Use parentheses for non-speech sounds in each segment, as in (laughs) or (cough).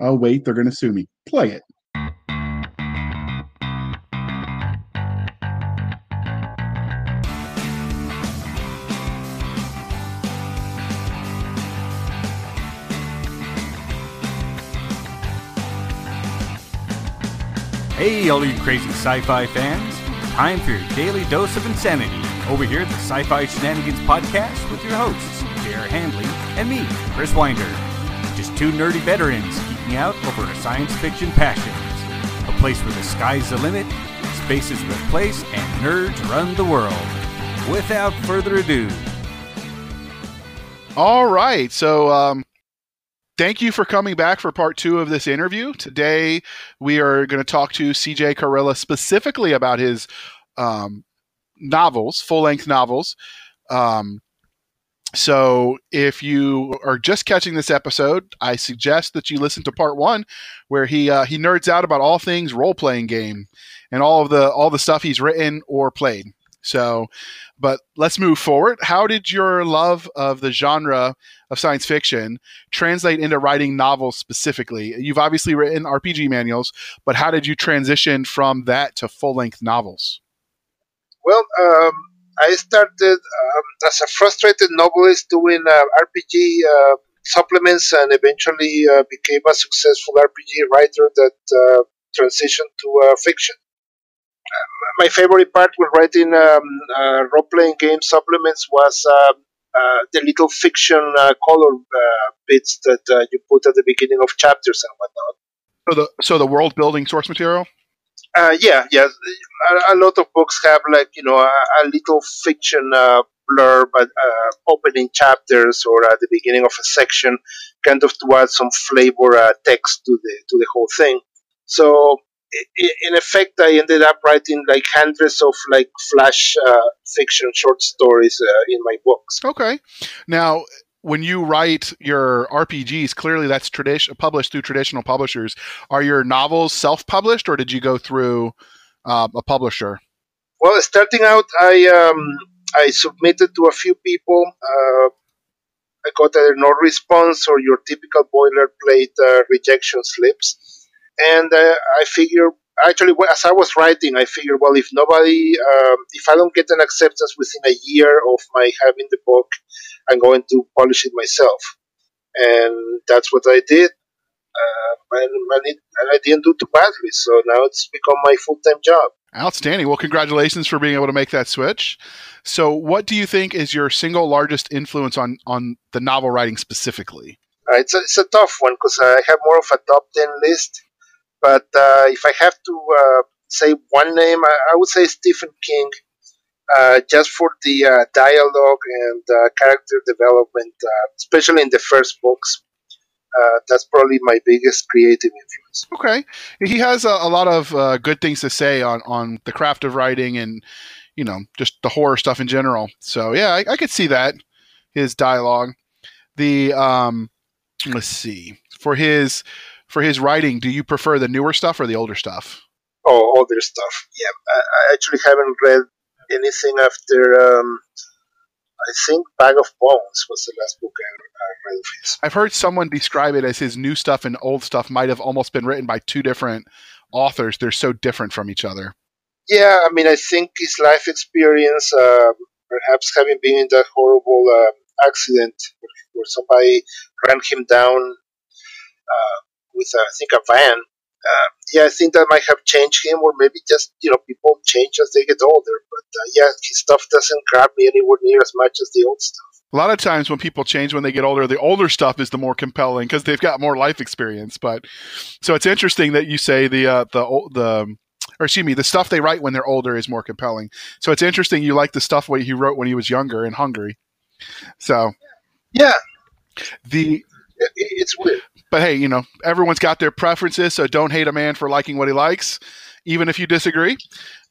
Oh, wait, they're going to sue me. Play it. Hey, all you crazy sci fi fans. Time for your daily dose of insanity over here at the Sci Fi Shenanigans Podcast with your hosts, J.R. Handley and me, Chris Winder. Just two nerdy veterans geeking out over our science fiction passions. A place where the sky's the limit, space is the place, and nerds run the world. Without further ado, All right. So, um, thank you for coming back for part two of this interview. Today, we are going to talk to CJ Carella specifically about his um, novels, full length novels. Um, so, if you are just catching this episode, I suggest that you listen to part one, where he uh, he nerds out about all things role playing game and all of the all the stuff he's written or played. So, but let's move forward. How did your love of the genre of science fiction translate into writing novels specifically? You've obviously written RPG manuals, but how did you transition from that to full length novels? Well, um, I started um, as a frustrated novelist doing uh, RPG uh, supplements and eventually uh, became a successful RPG writer that uh, transitioned to uh, fiction. Um, my favorite part when writing um, uh, role playing game supplements was um, the little fiction color bits that you put at the beginning of chapters and whatnot. So the so the world building source material. Uh, yeah, yeah. A, a lot of books have like you know a, a little fiction uh, blurb uh, opening chapters or at the beginning of a section, kind of to add some flavor uh, text to the to the whole thing. So in effect, I ended up writing like hundreds of like flash uh, fiction short stories uh, in my books. Okay. Now, when you write your RPGs, clearly that's tradition published through traditional publishers. Are your novels self-published, or did you go through uh, a publisher? Well, starting out, I um, I submitted to a few people. Uh, I got either no response or your typical boilerplate uh, rejection slips, and uh, I figured actually as I was writing, I figured well if nobody, um, if I don't get an acceptance within a year of my having the book, I'm going to publish it myself, and that's what I did. Uh, and, and, I didn't do too badly, so now it's become my full time job. Outstanding. Well, congratulations for being able to make that switch. So, what do you think is your single largest influence on on the novel writing specifically? Uh, it's, a, it's a tough one because I have more of a top 10 list. But uh, if I have to uh, say one name, I, I, would say Stephen King, uh, just for the uh, dialogue and uh, character development, especially in the first books. that's probably my biggest creative influence. Okay, he has a, a lot of good things to say on on the craft of writing and you know just the horror stuff in general. So yeah, I, I could see that his dialogue. The um, let's see for his for his writing do you prefer the newer stuff or the older stuff? Oh older stuff. Yeah i, I actually haven't read anything after um, i think bag of bones was the last book i, I read of his. I've heard someone describe it as his new stuff and old stuff might have almost been written by two different authors. They're so different from each other. Yeah i mean i think his life experience uh, perhaps having been in that horrible uh, accident where somebody ran him down uh, with, uh, I think, a van. Uh, yeah, I think that might have changed him, or maybe just you know people change as they get older. But uh, yeah, his stuff doesn't grab me anywhere near as much as the old stuff. A lot of times when people change when they get older, the older stuff is the more compelling because they've got more life experience. But so it's interesting that you say the uh, the the or excuse me, the stuff they write when they're older is more compelling. So it's interesting you like the stuff what he wrote when he was younger and hungry. So yeah, the it- it's weird. but hey, you know, everyone's got their preferences, so don't hate a man for liking what he likes, even if you disagree.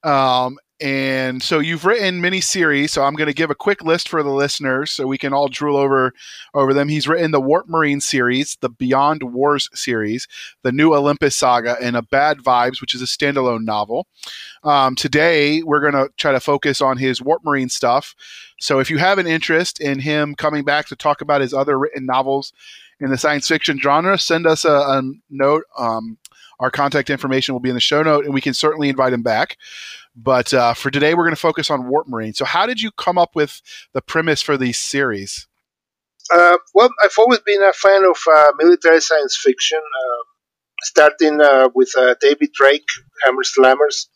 Um, and so you've written many series, so I'm going to give a quick list for the listeners so we can all drool over over them. He's written the Warp Marine series, the Beyond Wars series, the New Olympus saga, and a Bad Vibes, which is a standalone novel. Um, today, we're going to try to focus on his Warp Marine stuff. So if you have an interest in him coming back to talk about his other written novels in the science fiction genre, send us a, a note. Um, our contact information will be in the show note, and we can certainly invite him back. But uh, for today, we're going to focus on Warp Marine. So, how did you come up with the premise for these series? Uh, well, I've always been a fan of uh, military science fiction, uh, starting uh, with uh, David Drake, Hammer's Slammers.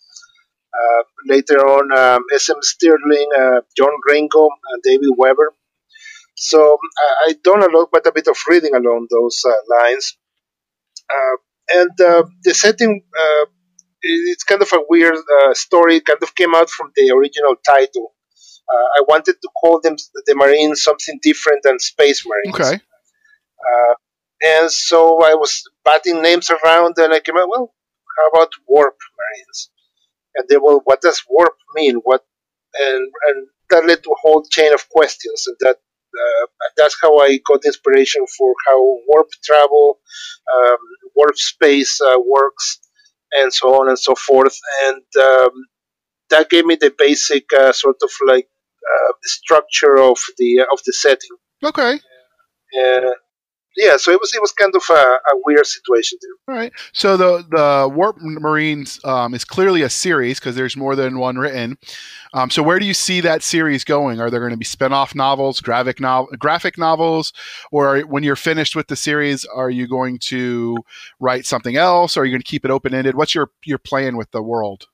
Uh, later on, um, S.M. Stirling, John Ringo, and David Weber. So I I've done a lot, but a bit of reading along those uh, lines. Uh, and uh, the setting, uh, it- it's kind of a weird uh, story. It kind of came out from the original title. Uh, I wanted to call them the Marines something different than Space Marines. Okay. Uh, and so I was batting names around, and I came out, well, how about Warp Marines? And they, well, what does Warp mean? What? And, and that led to a whole chain of questions, and that uh, that's how I got inspiration for how warp travel, um, warp space uh, works, and so on and so forth. And um, that gave me the basic uh, sort of like uh, structure of the of the setting. Okay. Uh, yeah, so it was it was kind of a, a weird situation there. All right. So the the Warp Marines um, is clearly a series because there's more than one written. Um, so where do you see that series going? Are there going to be spin-off novels, graphic novel, graphic novels, or when you're finished with the series, are you going to write something else? Or are you going to keep it open ended? What's your your plan with the world?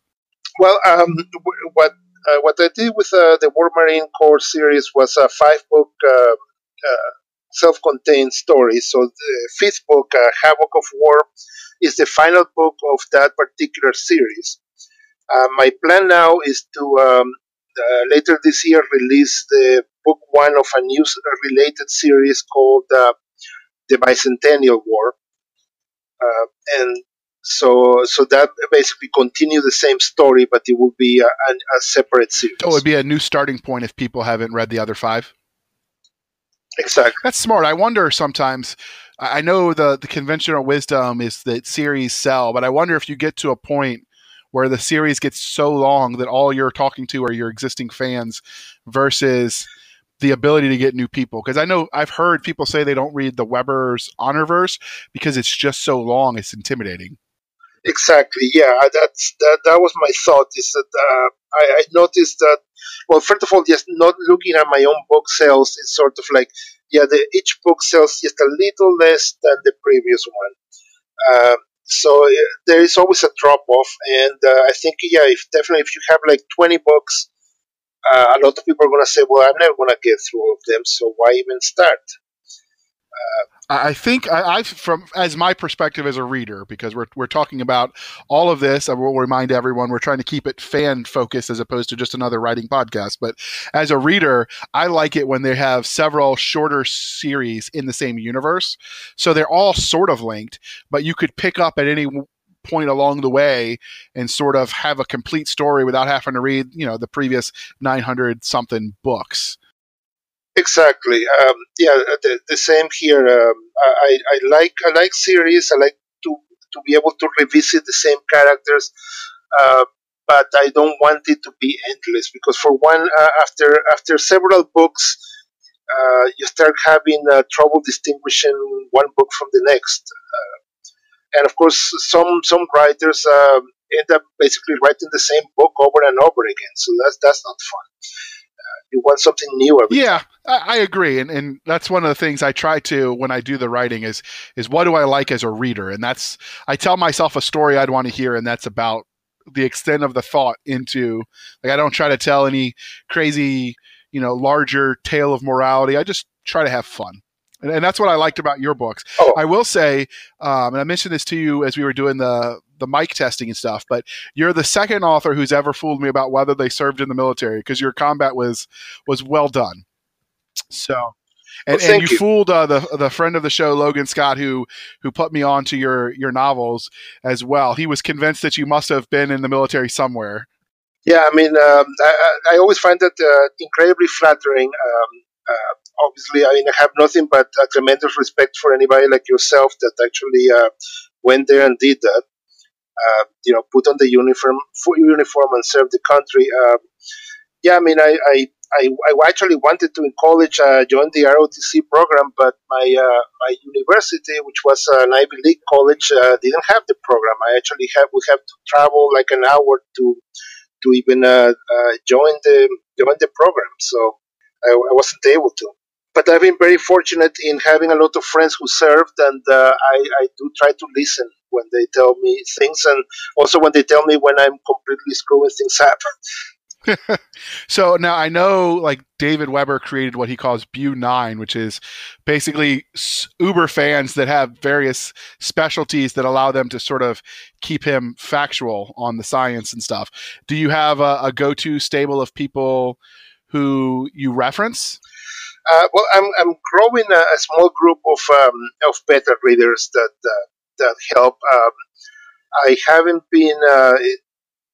Well, um, w- what uh, what I did with uh, the Warp Marine Corps series was a five book uh, uh, self contained story. So the fifth book, uh, Havoc of War, is the final book of that particular series. Uh, my plan now is to um, uh, later this year release the book one of a new related series called uh, the Bicentennial War, uh, and so so that basically continue the same story, but it will be a, a, a separate series. Oh, it'd be a new starting point if people haven't read the other five. Exactly. That's smart. I wonder sometimes. I know the the conventional wisdom is that series sell, but I wonder if you get to a point where the series gets so long that all you're talking to are your existing fans versus the ability to get new people. Because I know I've heard people say they don't read the Weber's Honorverse because it's just so long, it's intimidating. Exactly. Yeah, that's that. That was my thought. Is that uh, I, I noticed that. Well, first of all, just not looking at my own book sales, it's sort of like yeah, the each book sells just a little less than the previous one. Um, so uh, there is always a drop off, and uh, I think yeah, if definitely if you have like twenty books, uh, a lot of people are going to say, well, I'm never going to get through all of them, so why even start? Uh, I I think I, I, from as my perspective as a reader, because we're we're talking about all of this. I will remind everyone we're trying to keep it fan focused as opposed to just another writing podcast. But as a reader, I like it when they have several shorter series in the same universe, so they're all sort of linked, but you could pick up at any point along the way and sort of have a complete story without having to read, you know, the previous nine hundred something books. Exactly. Um, yeah, the, the same here. Um, I, I like I like series. I like to to be able to revisit the same characters, uh, but I don't want it to be endless because for one, uh, after after several books, uh, you start having uh, trouble distinguishing one book from the next. Uh, and of course, some some writers um, end up basically writing the same book over and over again. So that's that's not fun. Uh, you want something new every Yeah, I, I agree, and and that's one of the things I try to when I do the writing is is what do I like as a reader, and that's I tell myself a story I'd want to hear, and that's about the extent of the thought into like I don't try to tell any crazy you know larger tale of morality. I just try to have fun. And, and that's what I liked about your books. Oh. I will say, um, and I mentioned this to you as we were doing the the mic testing and stuff. But you're the second author who's ever fooled me about whether they served in the military because your combat was was well done. So. And, Well, and you, you. fooled uh, the the friend of the show, Logan Scott, who who put me on to your your novels as well. He was convinced that you must have been in the military somewhere. Yeah, I mean, um, I, I I always find that uh, incredibly flattering. Um, uh, obviously, I mean, I have nothing but a tremendous respect for anybody like yourself that actually uh, went there and did that. Uh, you know, put on the uniform, uniform, and serve the country. Uh, yeah, I mean, I, I, I, I actually wanted to in college uh, join the ROTC program, but my uh, my university, which was an Ivy League college, uh, didn't have the program. I actually have we have to travel like an hour to to even uh, uh, join the join the program. So I, I wasn't able to. But I've been very fortunate in having a lot of friends who served, and uh, I, I do try to listen when they tell me things, and also when they tell me when I'm completely screwing things up. (laughs) So now I know like David Weber created what he calls BuNine, which is basically Uber fans that have various specialties that allow them to sort of keep him factual on the science and stuff. Do you have a, a go to stable of people who you reference? Uh, well, I'm, I'm growing a, a small group of um, of beta readers that uh, that help. Um, I haven't been uh,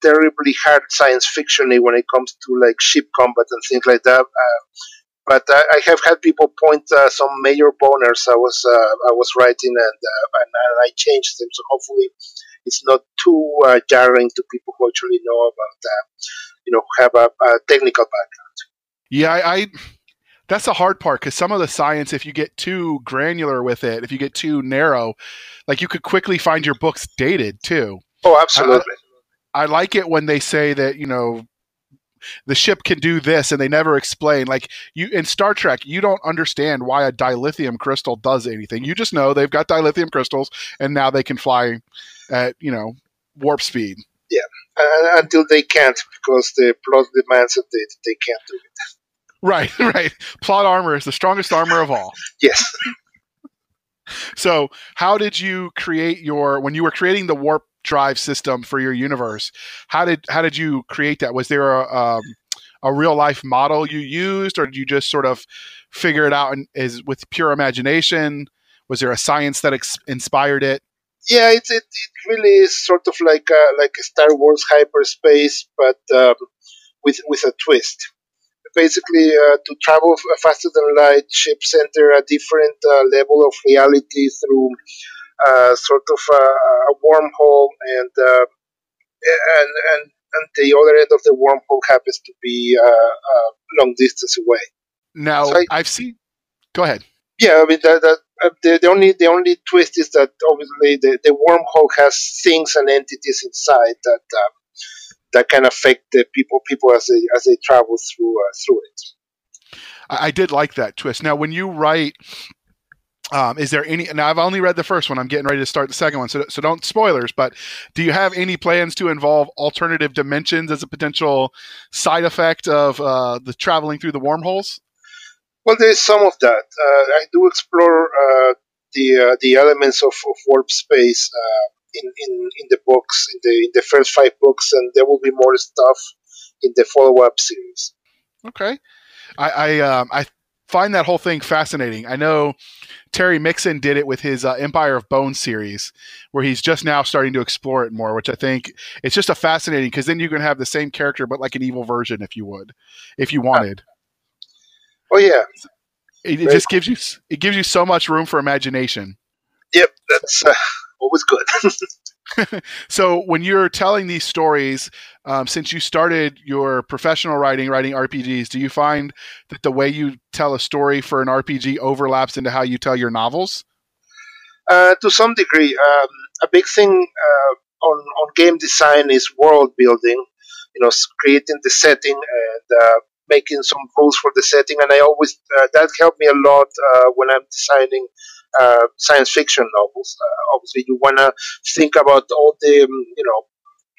terribly hard science fictiony when it comes to like ship combat and things like that. Uh, but I, I have had people point uh, some major boners I was uh, I was writing and, uh, and and I changed them. So hopefully, it's not too uh, jarring to people who actually know about you know have a, a technical background. Yeah, I, I that's the hard part because some of the science, if you get too granular with it, if you get too narrow, like you could quickly find your books dated too. Oh, absolutely. I like it when they say that you know the ship can do this and they never explain like you in Star Trek you don't understand why a dilithium crystal does anything you just know they've got dilithium crystals and now they can fly at you know warp speed uh, until they can't because the plot demands that they, they can't do it. Right (laughs) right. Plot armor is the strongest armor of all. Yes. so how did you create your when you were creating the warp drive system for your universe how did how did you create that? Was there a um, a real life model you used or did you just sort of figure it out and is with pure imagination? Was there a science that ex- inspired it? Yeah, it, it, it really is sort of like a, like a Star Wars hyperspace, but um, with with a twist. Basically, uh, to travel faster than light, ships enter a different uh, level of reality through uh, sort of a, a wormhole, and uh, and and and the other end of the wormhole happens to be uh, a long distance away. now So I- i've seen go ahead Yeah, I mean that, that uh, the, the only the only twist is that obviously the, the wormhole has things and entities inside that uh, that can affect the people people as they as they travel through uh, through it. I, did like that twist now when you write um, is there any now i've only read the first one i'm getting ready to start the second one so, so don't spoilers but do you have any plans to involve alternative dimensions as a potential side effect of uh, the traveling through the wormholes Well, there is some of that. Uh, I do explore uh, the uh, the elements of, of warp space uh, in, in in the books in the in the first five books, and there will be more stuff in the follow up series. Okay, I I, um, I find that whole thing fascinating. I know Terry Mixon did it with his uh, Empire of Bones series, where he's just now starting to explore it more, which I think it's just a fascinating because then you can have the same character but like an evil version, if you would, if you wanted. Oh yeah, It, it just gives you it gives you so much room for imagination. yep, that's uh, always good. (laughs) So when you're telling these stories, um, since you started your professional writing, writing RPGs, do you find that the way you tell a story for an RPG overlaps into how you tell your novels? Uh, to some degree, um, a big thing uh, on on game design is world building. You know, creating the setting and uh, making some rules for the setting. And I always uh, that helped me a lot uh, when I'm designing uh, science fiction novels. Uh, obviously, you want to think about all the um, you know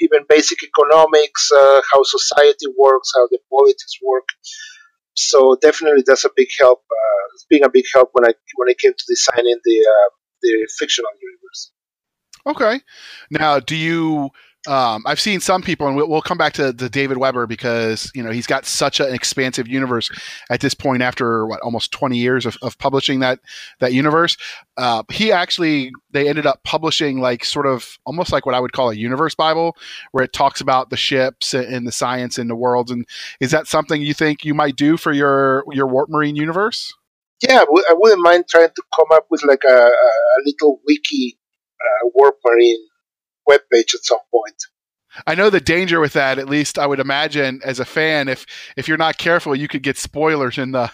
even basic economics, uh, how society works, how the politics work. So definitely, that's a big help. Uh, it's been a big help when I when I came to designing the uh, the fictional universe. Okay. Now, do you? Um, I've seen some people, and we'll, come back to, the David Weber because you know he's got such an expansive universe at this point. After what almost twenty years of, of publishing that that universe, uh, he actually they ended up publishing like sort of almost like what I would call a universe Bible, where it talks about the ships and the science in the worlds. And is that something you think you might do for your your Warp Marine universe? Yeah, I wouldn't mind trying to come up with like a, a little wiki uh, Warp Marine webpage at some point. I know the danger with that. At least I would imagine, as a fan, if if you're not careful, you could get spoilers in the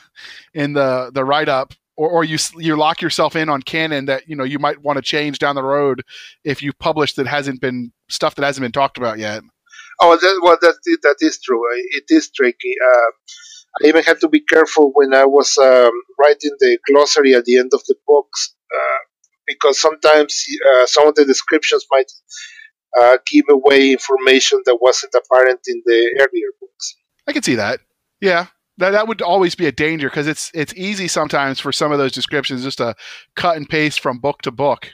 in the the write up, or, or you you lock yourself in on canon that you know you might want to change down the road if you publish that hasn't been stuff that hasn't been talked about yet. Oh, that, well, that that is true. It is tricky. Uh, I even had to be careful when I was um, writing the glossary at the end of the books. Uh, because sometimes uh, some of the descriptions might uh, give away information that wasn't apparent in the earlier books. I can see that. Yeah, that that would always be a danger because it's it's easy sometimes for some of those descriptions just to cut and paste from book to book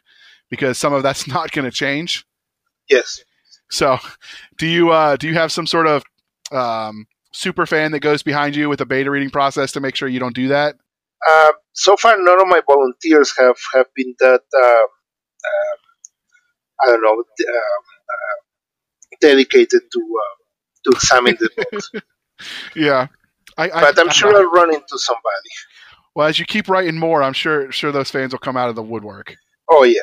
because some of that's (laughs) not going to change. Yes. So, do you uh, do you have some sort of um, super fan that goes behind you with a beta reading process to make sure you don't do that? Uh, so far, none of my volunteers have, have been that, uh, uh I don't know, um, uh, dedicated to uh, to examine the books. (laughs) yeah. I, I, but I'm sure I'll run into somebody. Well, as you keep writing more, I'm sure sure those fans will come out of the woodwork. Oh yeah.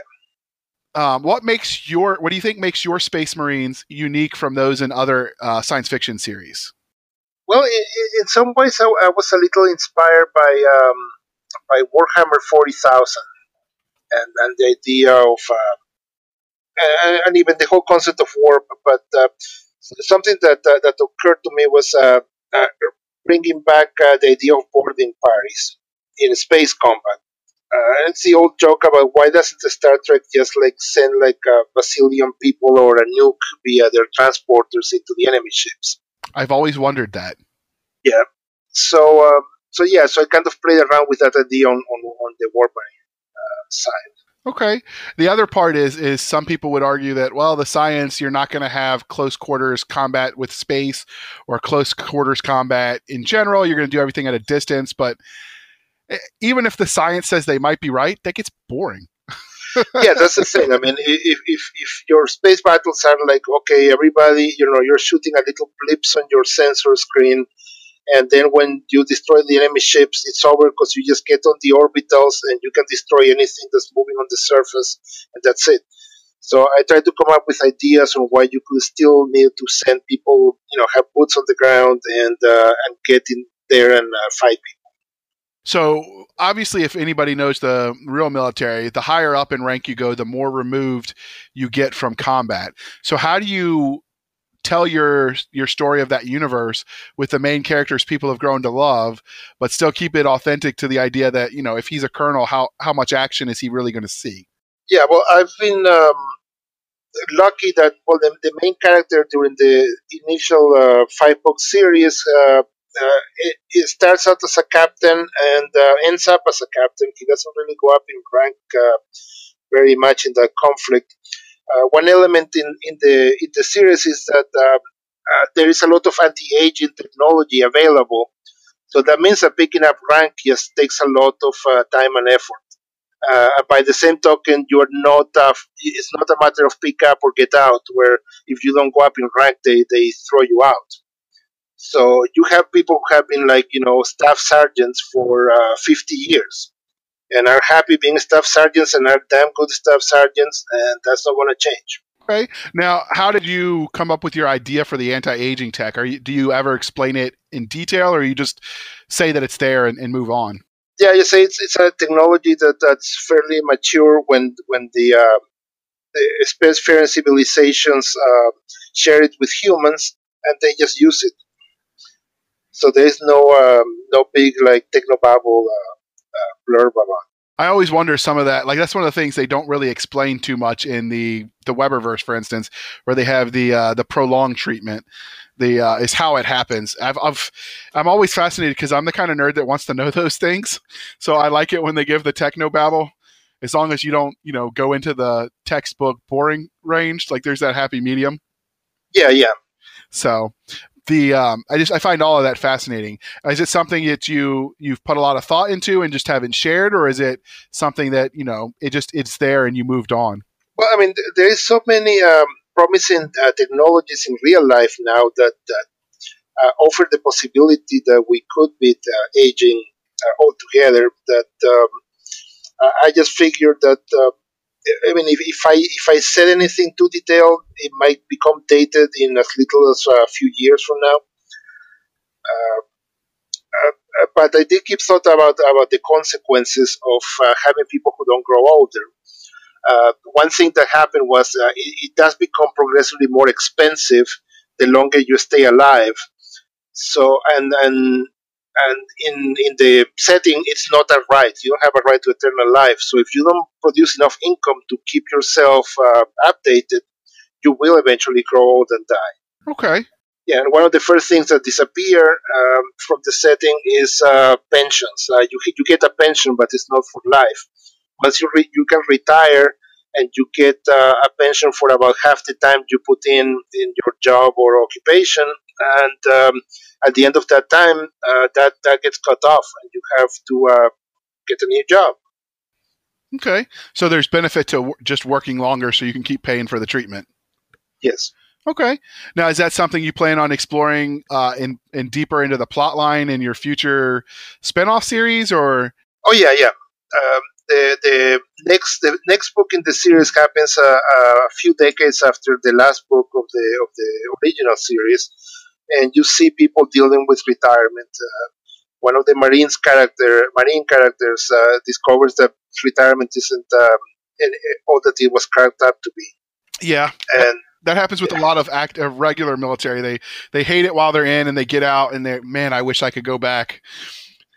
Um, what makes your what do you think makes your Space Marines unique from those in other uh, science fiction series? Well, in, in some ways, I, I, was a little inspired by um, by Warhammer Forty Thousand, and and the idea of uh, and, and, even the whole concept of warp. But uh, something that uh, that occurred to me was uh, uh, bringing back uh, the idea of boarding parties in space combat. it's the old joke about why doesn't the Star Trek just like send like a bazillion people or a nuke via their transporters into the enemy ships? I've always wondered that. Yeah. So, um, so yeah, so I kind of played around with that idea on on, on the Warp Marine uh, side. Okay. The other part is is some people would argue that well, the science you're not going to have close quarters combat with space or close quarters combat in general. You're going to do everything at a distance, but eh, even if the science says they might be right, that gets boring. (laughs) yeah, that's the thing. I mean, if, if, if your space battles are like, okay, everybody, you know, you're shooting a little blips on your sensor screen, and then when you destroy the enemy ships, it's over because you just get on the orbitals and you can destroy anything that's moving on the surface, and that's it. So I tried to come up with ideas on why you could still need to send people, you know, have boots on the ground and uh, and get in there and uh, fight people. So obviously, if anybody knows the real military, the higher up in rank you go, the more removed you get from combat. So how do you tell your your story of that universe with the main characters people have grown to love, but still keep it authentic to the idea that you know if he's a colonel, how how much action is he really going to see? Yeah, well, I've been um, lucky that well, the, the, main character during the initial uh, five book series uh, uh, it, it, starts out as a captain and uh, ends up as a captain. He doesn't really go up in rank uh, very much in that conflict. Uh, one element in, in the in the series is that uh, uh, there is a lot of anti-aging technology available. So that means that picking up rank just takes a lot of time and effort. Uh, by the same token, you're not. Uh, it's not a matter of pick up or get out. Where if you don't go up in rank, they they throw you out. So you have people who have been like, you know, staff sergeants for uh, 50 years and are happy being staff sergeants and are damn good staff sergeants, and that's not going to change. Okay. Now, how did you come up with your idea for the anti-aging tech? Are you, do you ever explain it in detail, or you just say that it's there and, and move on? Yeah, you say it's, it's a technology that, that's fairly mature when when the, uh, the spacefaring civilizations uh, share it with humans, and they just use it. So there's no um, no big like technobabble uh, uh, blurb about. I always wonder some of that. Like that's one of the things they don't really explain too much in the the Weberverse, for instance, where they have the uh, the prolonged treatment. The uh, is how it happens. I've, I've I'm always fascinated because I'm the kind of nerd that wants to know (laughs) those things. So I like it when they give the techno babble as long as you don't, you know, go into the textbook boring range, like there's that happy medium. Yeah, yeah. So the um, I just I find all of that fascinating. Is it something that you you've put a lot of thought into and just haven't shared, or is it something that you know it just it's there and you moved on? Well, I mean, there is so many um, promising uh, technologies in real life now that, that uh, offer the possibility that we could beat uh, aging uh, altogether. That um, I just figured that uh, I mean, if, if I if I said anything too detailed, it might become dated in as little as a few years from now. Uh, uh, but I did keep thought about about the consequences of uh, having people who don't grow older. Uh, one thing that happened was uh, it, it, does become progressively more expensive the longer you stay alive. So and and and in in the setting it's not a right. You don't have a right to eternal life. So if you don't produce enough income to keep yourself uh, updated you will eventually grow old and die. Okay. Yeah and one of the first things that disappear um, from the setting is uh, pensions. Uh, you, you get a pension but it's not for life. Once you, re- you can retire and you get uh, a pension for about half the time you put in in your job or occupation and um, at the end of that time, uh, that that gets cut off, and you have to uh, get a new job. Okay, so there's benefit to w- just working longer, so you can keep paying for the treatment. Yes. Okay. Now, is that something you plan on exploring uh, in in deeper into the plot line in your future spinoff series, or? Oh yeah, yeah. Um, the the next the next book in the series happens uh, a few decades after the last book of the of the original series, and you see people dealing with retirement. Uh, one of the Marines character, Marine characters, uh, discovers that retirement isn't um, all that it was cracked up to be. Yeah, and that happens with yeah. a lot of act of regular military. They they hate it while they're in, and they get out, and they're man, I wish I could go back.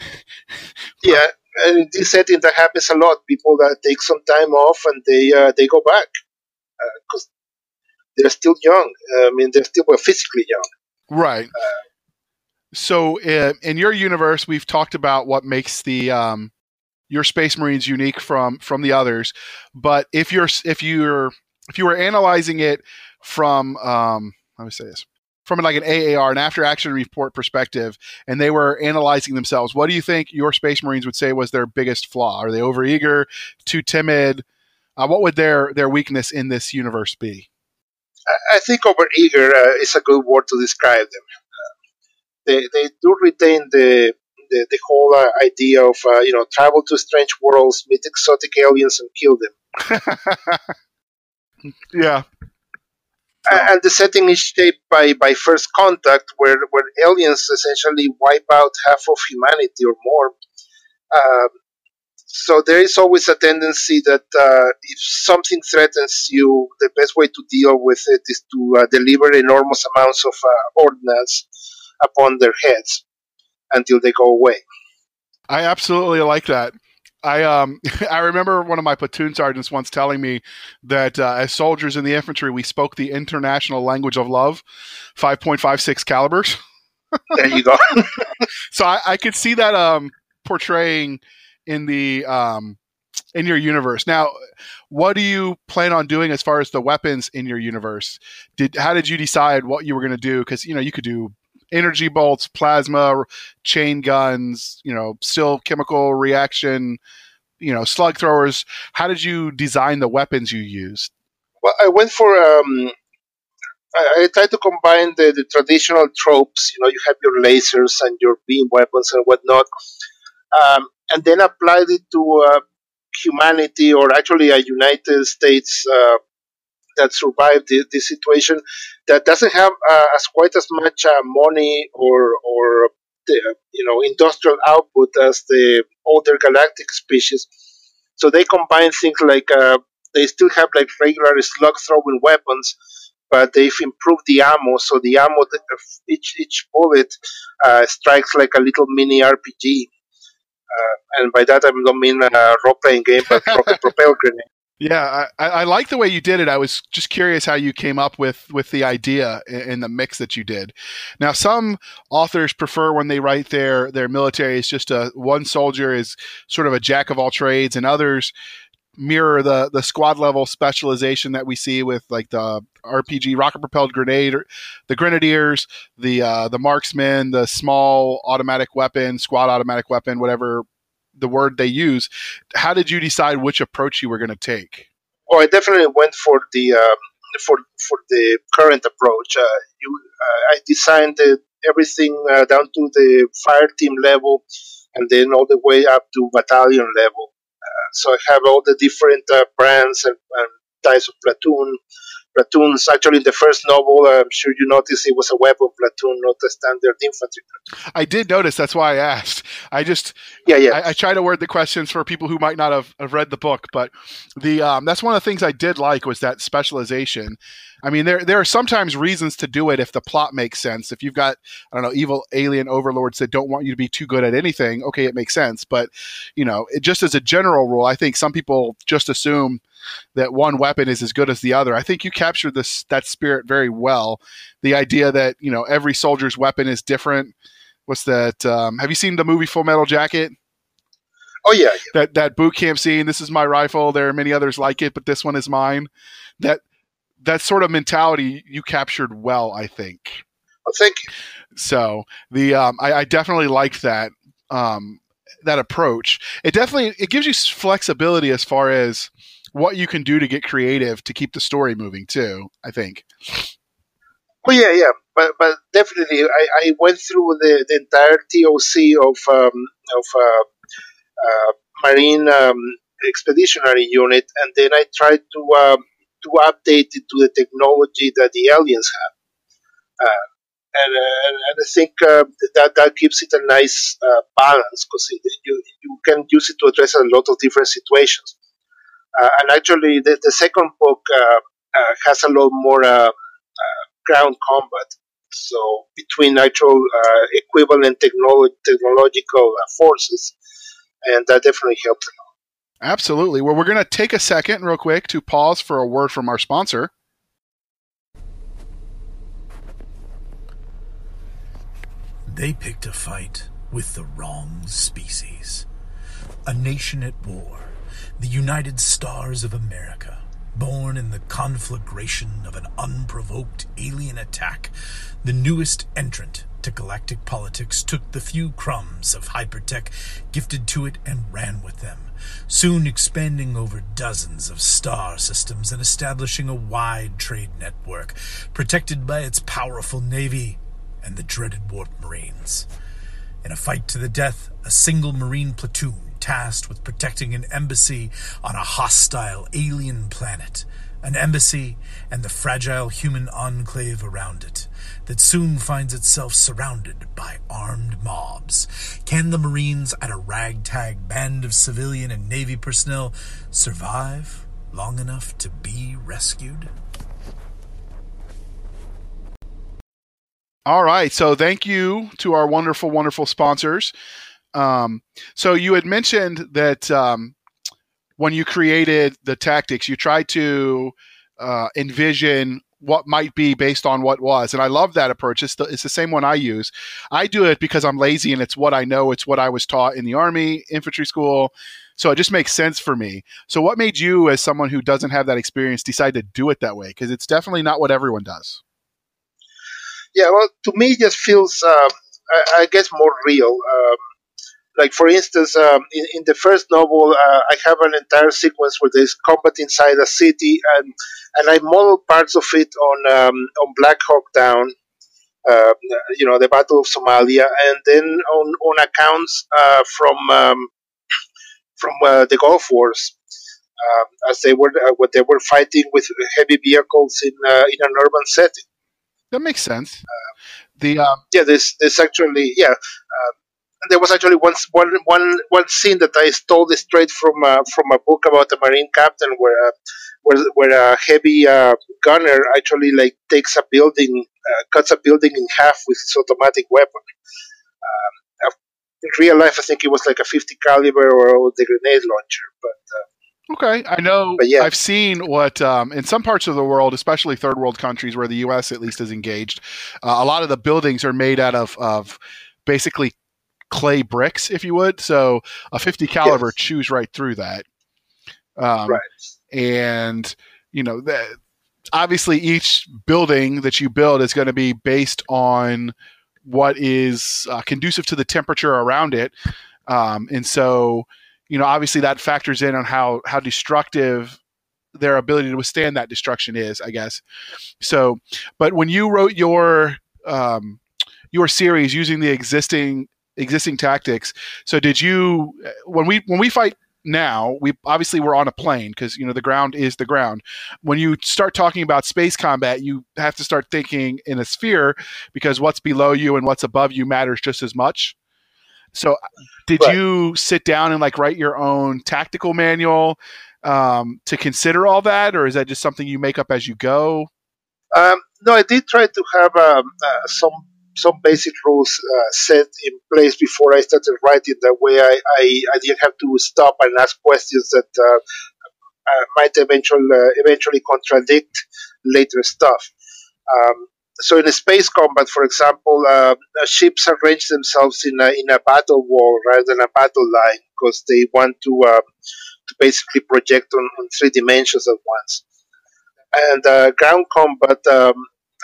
(laughs) yeah, and in this setting, that happens a lot. People that take some time off and they uh, they go back because uh, they're still young. I mean, they're still well, physically young. Right. So uh, in your universe, we've talked about what makes the um, your Space Marines unique from from the others. But if you're if you're if you were analyzing it from um, let me say this from like an AAR, an after action report perspective, and they were analyzing themselves, what do you think your Space Marines would say was their biggest flaw? Are they overeager, too timid? Uh, what would their their weakness in this universe be? I think overeager uh, is a good word to describe them. Uh, they, they do retain the the, the whole uh, idea of uh, you know travel to strange worlds, meet exotic aliens, and kill them. (laughs) yeah. And the setting is shaped by, by First Contact, where, where aliens essentially wipe out half of humanity or more. Um, so there is always a tendency that uh, if something threatens you, the best way to deal with it is to uh, deliver enormous amounts of uh, ordnance upon their heads until they go away. I absolutely like that. I um (laughs) I remember one of my platoon sergeants once telling me that uh, as soldiers in the infantry we spoke the international language of love, five point five six calibers. there you go. (laughs) so I, I could see that um portraying in the um, in your universe. Now, what do you plan on doing as far as the weapons in your universe? Did how did you decide what you were going to do? Because you know you could do energy bolts, plasma, chain guns, you know, still chemical reaction, you know, slug throwers. How did you design the weapons you used? Well, I went for. Um, I, tried to combine the, the traditional tropes. You know, you have your lasers and your beam weapons and whatnot. Um, and then applied it to uh, humanity or actually a United States uh, that survived the, situation that doesn't have uh, as quite as much uh, money or or the, you know industrial output as the older galactic species. So they combine things like uh, they still have like regular slug throwing weapons, but they've improved the ammo. So the ammo, each each bullet uh, strikes like a little mini RPG uh, and by that I don't mean a role playing game, but rocket (laughs) propel grenade. Yeah, I, I like the way you did it. I was just curious how you came up with with the idea in the mix that you did. Now, some authors prefer when they write their their military is just a one soldier is sort of a jack of all trades, and others mirror the the squad level specialization that we see with like the RPG rocket propelled grenade, the grenadiers, the uh, the marksmen, the small automatic weapon, squad automatic weapon, whatever the word they use. How did you decide which approach you were going to take? Well, I definitely went for the um, for for the current approach. Uh, you, uh, I designed the, everything uh, down to the fire team level, and then all the way up to battalion level. So I have all the different uh, brands and, and types of platoon platoons. Actually, in the first novel, I'm sure you noticed it was a weapon platoon, not a standard infantry platoon. I did notice. That's why I asked. I just yeah yeah. I, I try to word the questions for people who might not have, have read the book, but the um, that's one of the things I did like was that specialization. I mean, there there are sometimes reasons to do it if the plot makes sense. If you've got I don't know evil alien overlords that don't want you to be too good at anything, okay, it makes sense. But you know, it, just as a general rule, I think some people just assume that one weapon is as good as the other. I think you captured this that spirit very well. The idea that you know every soldier's weapon is different. What's that? Um, have you seen the movie Full Metal Jacket? Oh yeah, yeah, That that boot camp scene. This is my rifle. There are many others like it, but this one is mine. That that sort of mentality you captured well, I think. Well, thank you. So the um, I, I definitely like that um, that approach. It definitely it gives you flexibility as far as what you can do to get creative to keep the story moving too. I think. Oh yeah, yeah, but but definitely, I, I went through the, the entire TOC of um, of uh, uh, Marine um, Expeditionary Unit, and then I tried to um, to update it to the technology that the aliens have. Uh, and, uh, and, I think uh, that that gives it a nice uh, balance because you you can use it to address a lot of different situations. Uh, and actually, the, the second book uh, uh, has a lot more ground combat. So between actual equivalent technolo- technological forces, and that definitely helps a lot. Absolutely. Well, we're going to take a second, real quick, to pause for a word from our sponsor. They picked a fight with the wrong species. A nation at war the United Stars of America, born in the conflagration of an unprovoked alien attack, the newest entrant to galactic politics took the few crumbs of hypertech gifted to it and ran with them, soon expanding over dozens of star systems and establishing a wide trade network protected by its powerful navy and the dreaded warp marines. In a fight to the death, a single marine platoon tasked with protecting an embassy on a hostile alien planet, an embassy and the fragile human enclave around it, that soon finds itself surrounded by armed mobs. Can the Marines and a ragtag band of civilian and Navy personnel survive long enough to be rescued? All right. So thank you to our wonderful, wonderful sponsors. Um, so you had mentioned that um, when you created the tactics, you tried to uh, envision what might be based on what was. And I love that approach. It's the, it's the same one I use. I do it because I'm lazy and it's what I know. It's what I was taught in the Army, infantry school. So it just makes sense for me. So what made you, as someone who doesn't have that experience, decide to do it that way? Because it's definitely not what everyone does. Yeah, well, to me, it just feels, uh, I, I, guess, more real. Um, like for instance, um, in, in, the first novel, uh, I have an entire sequence where there's combat inside a city, and and I model parts of it on um, on Black Hawk Down, uh, you know, the Battle of Somalia, and then on on accounts uh, from um, from uh, the Gulf Wars. Um, as they were, uh, when they were fighting with heavy vehicles in uh, in an urban setting. That makes sense. the um, yeah, this this actually yeah there was actually one, one, one, one scene that I stole this straight from uh, from a book about a marine captain where uh, where, where a heavy uh, gunner actually like takes a building uh, cuts a building in half with his automatic weapon. Um, in real life, I think it was like a 50 caliber or the grenade launcher, but. Okay, I know. Yeah. I've seen what um, in some parts of the world, especially third world countries where the U.S. at least is engaged, uh, a lot of the buildings are made out of of basically clay bricks, if you would. So a 50 caliber yes. chews right through that. Um, right. And you know that obviously each building that you build is going to be based on what is uh, conducive to the temperature around it. Um, and so, you know, obviously that factors in on how how destructive their ability to withstand that destruction is, I guess. So, but when you wrote your um, your series using the existing existing tactics, so did you when we when we fight now we obviously we're on a plane because you know the ground is the ground when you start talking about space combat you have to start thinking in a sphere because what's below you and what's above you matters just as much so did Right. you sit down and like write your own tactical manual um, to consider all that or is that just something you make up as you go Um, no, I did try to have um, uh, some some basic rules uh, set in place before I started writing. That way, I, I, I didn't have to stop and ask questions that uh, uh, might eventually uh, eventually contradict later stuff. Um, so, in a space combat, for example, uh, uh, ships arrange themselves in a in a battle wall rather than a battle line because they want to uh, to basically project on, on three dimensions at once and uh, ground combat um,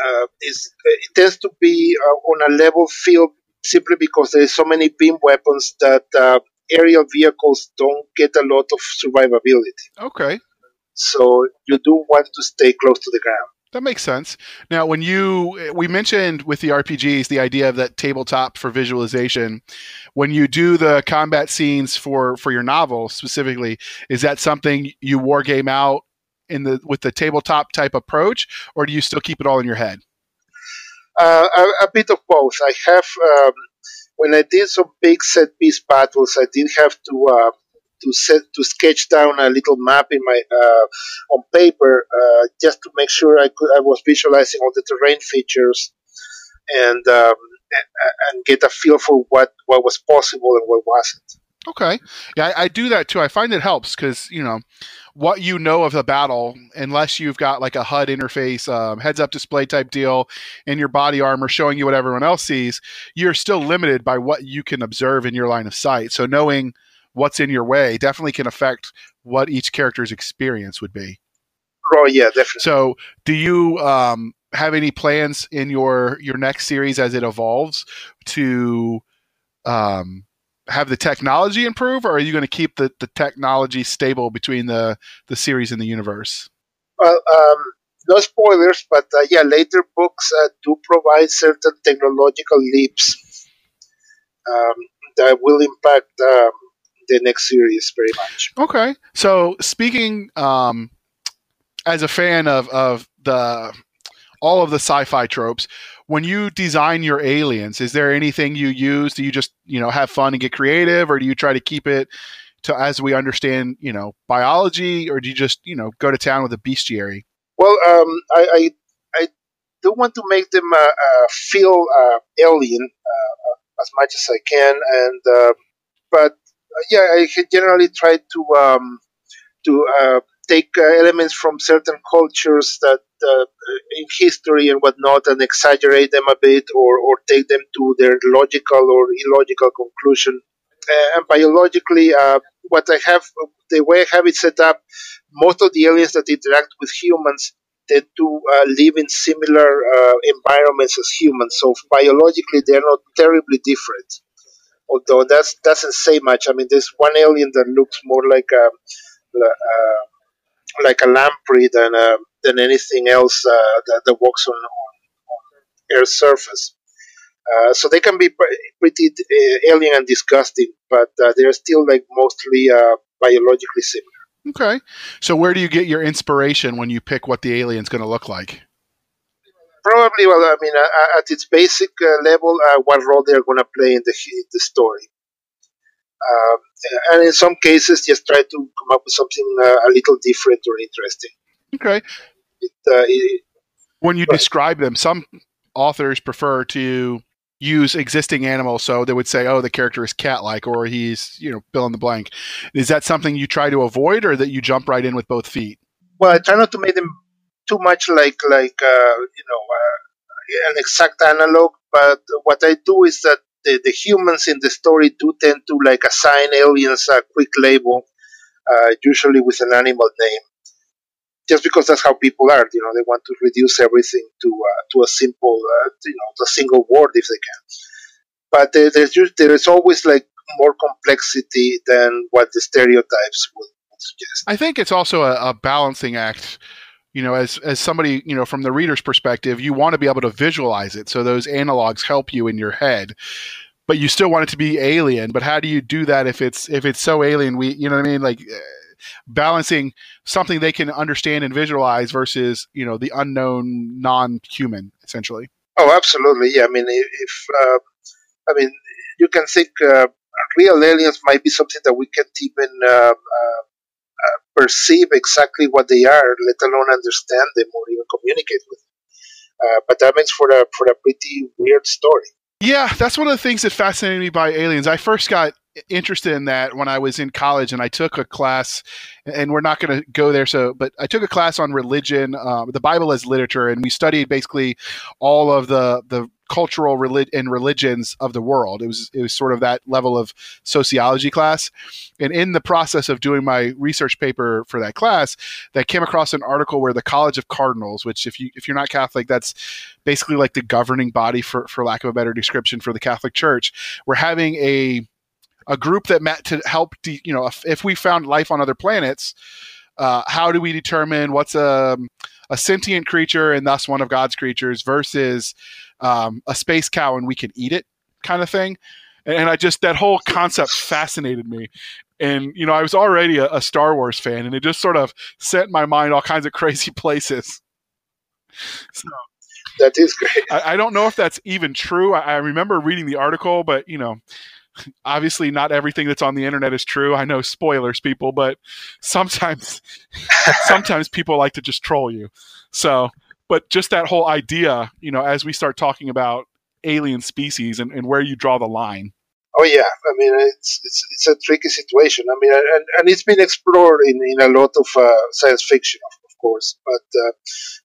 uh, is it tends to be uh, on a level field simply because there are so many beam weapons that uh, aerial vehicles don't get a lot of survivability. okay So you do want to stay close to the ground. That makes sense. Now, when you we mentioned with the RPGs the idea of that tabletop for visualization, when you do the combat scenes for for your novel specifically, is that something you wargame out in the with the tabletop type approach, or do you still keep it all in your head? Uh, a, a bit of both. I have um, when I did some big set piece battles, I did have to uh, to set to sketch down a little map in my uh, on paper uh, just to make sure I could I was visualizing all the terrain features and um, and, and get a feel for what what was possible and what wasn't. Okay, yeah, I, I do that too. I find it helps because you know what you know of the battle, unless you've got like a HUD interface, um, heads-up display type deal, and your body armor showing you what everyone else sees, you're still limited by what you can observe in your line of sight. So knowing what's in your way definitely can affect what each character's experience would be. Oh yeah, definitely. So, do you um, have any plans in your your next series as it evolves to um, have the technology improve, or are you going to keep the, the technology stable between the the series and the universe? Well, um, no spoilers, but uh, yeah, later books uh, do provide certain technological leaps um, that will impact um, the next series very much. Okay. So speaking um, as a fan of of the all of the sci-fi tropes, when you design your aliens, is there anything you use? Do you just you know have fun and get creative, or do you try to keep it to as we understand you know biology, or do you just you know go to town with a bestiary? Well, um, I, I I do want to make them uh, uh, feel uh, alien uh, as much as I can, and uh, but uh, yeah, I generally try to um, to uh, take uh, elements from certain cultures that uh, in history and whatnot, and exaggerate them a bit, or or take them to their logical or illogical conclusion. Uh, and biologically, uh, what I have, the way I have it set up, most of the aliens that interact with humans tend to uh, live in similar environments as humans. So biologically, they're not terribly different. Although that doesn't say much. I mean, there's one alien that looks more like a uh, like a lamprey than uh, than anything else uh, that, that walks on, on, on Earth's surface. Uh, so they can be pretty uh, alien and disgusting, but uh, they're still like mostly biologically similar. Okay. So where do you get your inspiration when you pick what the alien's going to look like? Probably, well, I mean, uh, at its basic uh, level, uh, what role they're going to play in the in the story. Um, and in some cases, just try to come up with something uh, a little different or interesting. Okay. It, uh, it, when you Right. describe them, some authors prefer to use existing animals, so they would say, "Oh, the character is cat-like," or he's, you know, fill in the blank. Is that something you try to avoid, or that you jump right in with both feet? well, I try not to make them too much like like uh, you know uh, an exact analog. But what I do is that the, the humans in the story do tend to like assign aliens a quick label, uh, usually with an animal name, just because that's how people are. You know, they want to reduce everything to uh, to a simple, uh, you know, a single word if they can. But there, there's there is always like more complexity than what the stereotypes would, would suggest. I think it's also a, a balancing act you know as as somebody you know from the reader's perspective you want to be able to visualize it so those analogs help you in your head but you still want it to be alien. But how do you do that if it's if it's so alien? We you know what i mean? Like uh, balancing something they can understand and visualize versus you know the unknown non-human essentially. Oh absolutely. Yeah i mean if uh, i mean you can think uh, real aliens might be something that we can't even uh uh, perceive exactly what they are, let alone understand them or even communicate with them. Uh, but that makes for a for a pretty weird story. Yeah, that's one of the things that fascinated me by aliens. I first got interested in that when I was in college, and I took a class, and we're not going to go there. So, but I took a class on religion, uh, the Bible as literature, and we studied basically all of the the cultural relig- and religions of the world. It was it was sort of that level of sociology class. And in the process of doing my research paper for that class, that came across an article where the College of Cardinals, which if you if you're not Catholic, that's basically like the governing body for for lack of a better description for the Catholic Church, we're having a a group that met to help de- you know if, if we found life on other planets uh, how do we determine what's a, a sentient creature and thus one of god's creatures versus um, a space cow and we can eat it kind of thing. And I just, that whole concept fascinated me. And, you know, I was already a, a Star Wars fan and it just sort of set in my mind all kinds of (laughs) crazy places. So, that is great. I, I, don't know if that's even true. I, I remember reading the article, but, you know, obviously not everything that's on the internet is true. I know spoilers, people, but sometimes (laughs) sometimes people like to just troll you. So but just that whole idea, you know, as we start talking about alien species and, and where you draw the line. Oh yeah, I mean it's it's, it's a tricky situation. I mean, and, and it's been explored in, in a lot of uh, science fiction, of, of course. But uh,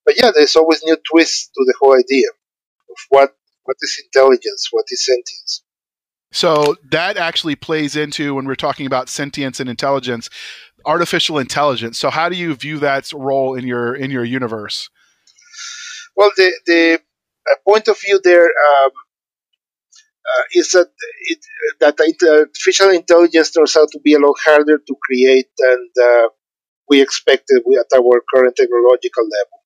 but yeah, there's always new twists to the whole idea of what what is intelligence, what is sentience. So that actually plays into when we're talking about sentience and intelligence, artificial intelligence. So how do you view that role in your in your universe? Well, the the uh, point of view there um, uh, is that it, that artificial intelligence turns out to be a lot harder to create than uh, we expected at our current technological level.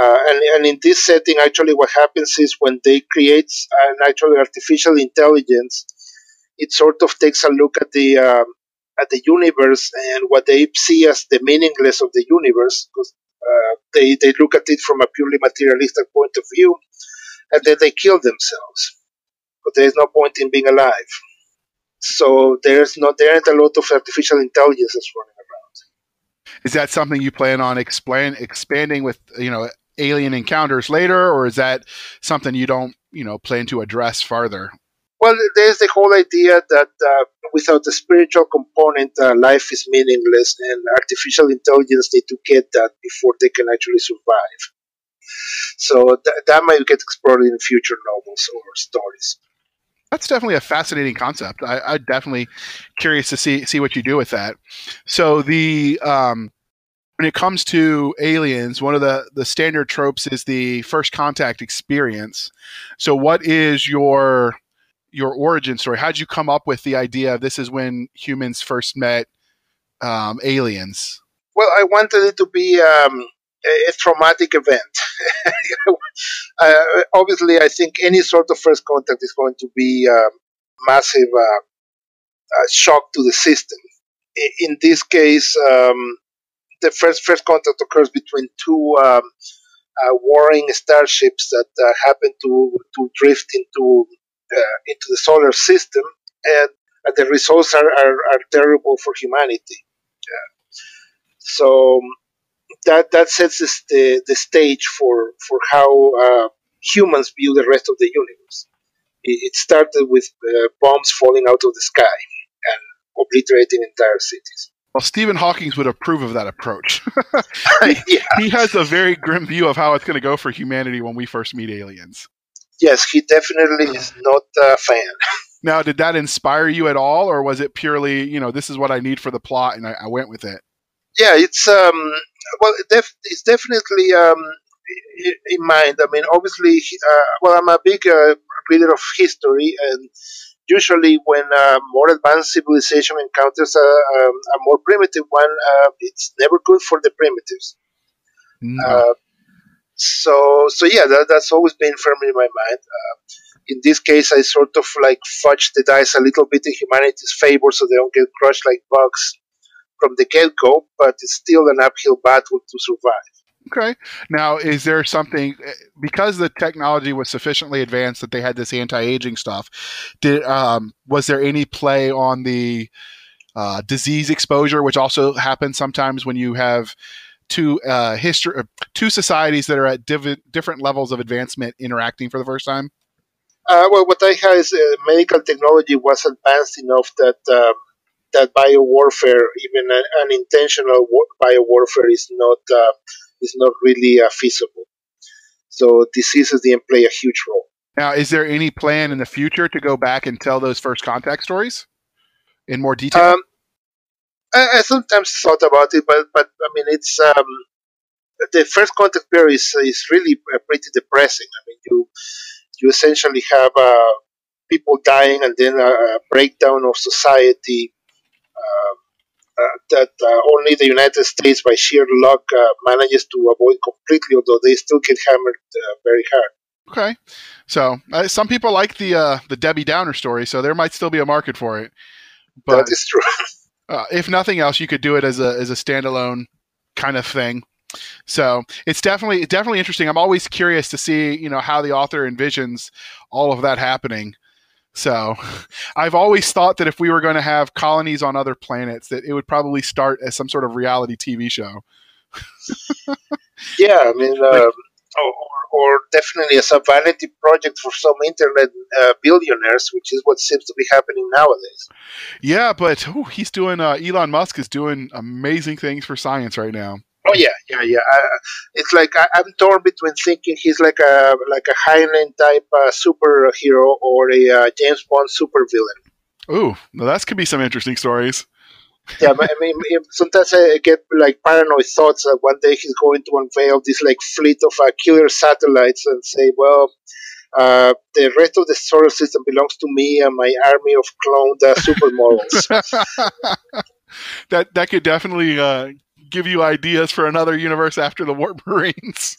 Uh, and, and in this setting, actually, what happens is when they create an actual artificial intelligence, it sort of takes a look at the um, at the universe and what they see as the meaningless of the universe, because uh, they, they look at it from a purely materialistic point of view, and then they kill themselves. But there is no point in being alive. So there's not there aren't a lot of artificial intelligences running around. Is that something you plan on explain, expanding with you know alien encounters later, or is that something you don't you know plan to address farther? Well, there's the whole idea that uh, without the spiritual component, uh, life is meaningless, and artificial intelligence need to get that before they can actually survive. So th- that might get explored in future novels or stories. That's definitely a fascinating concept. I, I'm definitely curious to see see what you do with that. So the um, when it comes to aliens, one of the the standard tropes is the first contact experience. So, what is your your origin story. How'd you come up with the idea? of This is when humans first met um, aliens. Well, I wanted it to be um, a, traumatic event. (laughs) uh, obviously, I think any sort of first contact is going to be a um, massive uh, uh, shock to the system. In this case, um, the first first contact occurs between two um, uh, warring starships that uh, happen to to drift into uh, into the solar system, and, and the results are, are, are, terrible for humanity. so that that sets the, the stage for for how uh, humans view the rest of the universe. It, it started with uh, bombs falling out of the sky and obliterating entire cities. Well, Stephen Hawking would approve of that approach. (laughs) he, yeah. he has a very grim view of how it's going to go for humanity when we first meet aliens yes, he definitely is not a fan. Now, did that inspire you at all, or was it purely, you know, this is what I need for the plot, and I, I went with it? Yeah, it's um, well, def- it's definitely um, in mind. I mean, obviously, uh, well, I'm a big uh, reader of history, and usually when a more advanced civilization encounters a, a, a more primitive one, uh, it's never good for the primitives. No. Uh, so, so yeah, that, that's always been firmly in my mind. Uh, in this case, I sort of like fudge the dice a little bit in humanity's favor so they don't get crushed like bugs from the get go, but it's still an uphill battle to survive. Okay. Now, is there something because the technology was sufficiently advanced that they had this anti-aging stuff? Did um, was there any play on the uh, disease exposure, which also happens sometimes when you have two uh, history, two societies that are at div- different levels of advancement interacting for the first time? Uh, well, what I had is uh, medical technology was advanced enough that um, that biowarfare, even an unintentional war- biowarfare, is not uh, is not really uh, feasible. So diseases didn't play a huge role. Now, is there any plan in the future to go back and tell those first contact stories in more detail? Um, I, I sometimes thought about it, but but I mean, it's um, the first contact period is is really uh, pretty depressing. I mean, you you essentially have uh, people dying and then a, a breakdown of society. Um, uh, that uh, only the United States, by sheer luck, uh, manages to avoid completely, although they still get hammered uh, very hard. Okay, so uh, some people like the uh, the Debbie Downer story, so there might still be a market for it. But that is true. (laughs) uh, if nothing else, you could do it as a as a standalone kind of thing. So it's definitely definitely interesting. I'm always curious to see you know how the author envisions all of that happening. So (laughs) I've always thought that if we were going to have colonies on other planets, that it would probably start as some sort of reality TV show. (laughs) yeah, I mean, um, or, or, definitely as a vanity project for some internet uh, billionaires, which is what seems to be happening nowadays. Yeah, but ooh, he's doing. Uh, Elon Musk is doing amazing things for science right now. Oh yeah, yeah, yeah. I, it's like I, am torn between thinking he's like a like a Heinlein type uh, superhero or a uh, James Bond supervillain. Ooh, well, that could be some interesting stories. yeah, (laughs) I mean, sometimes I get like paranoid thoughts that one day he's going to unveil this like fleet of uh, killer satellites and say, "Well, uh, the rest of the solar system belongs to me and my army of cloned uh, supermodels." (laughs) that that could definitely uh, give you ideas for another universe after the (laughs) Warp Marines.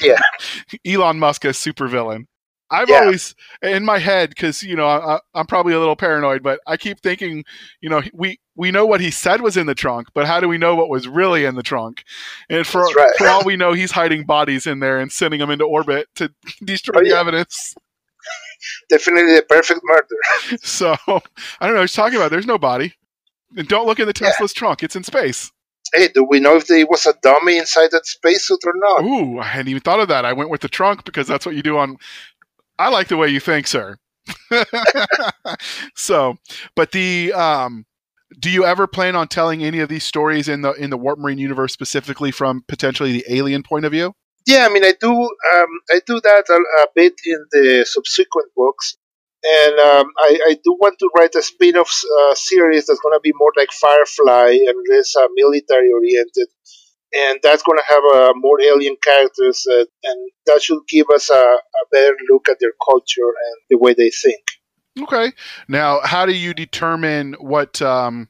yeah. (laughs) Elon Musk as supervillain. I've Yeah. always in my head because you know I, I'm probably a little paranoid, but I keep thinking, you know, we we know what he said was in the trunk, but how do we know what was really in the trunk? And for right. for all we know, he's hiding bodies in there and sending them into orbit to (laughs) destroy Oh, the evidence. Definitely the perfect murder. So I don't know. He's talking about there's no body, and don't look in the Yeah. Tesla's trunk; it's in space. Hey, do we know if there was a dummy inside that spacesuit or not? Ooh, I hadn't even thought of that. I went with the trunk because that's what you do on. I like the way you think, sir. (laughs) so, but the um, do you ever plan on telling any of these stories in the in the Warp Marine universe specifically from potentially the alien point of view? Yeah, I mean, I do. Um, I do that a, a bit in the subsequent books, and um, I, I do want to write a spin-off uh, series that's going to be more like Firefly and less uh, military oriented, and that's going to have uh, more alien characters, uh, and that should give us a, a better look at their culture and the way they think. Okay. Now, how do you determine what um,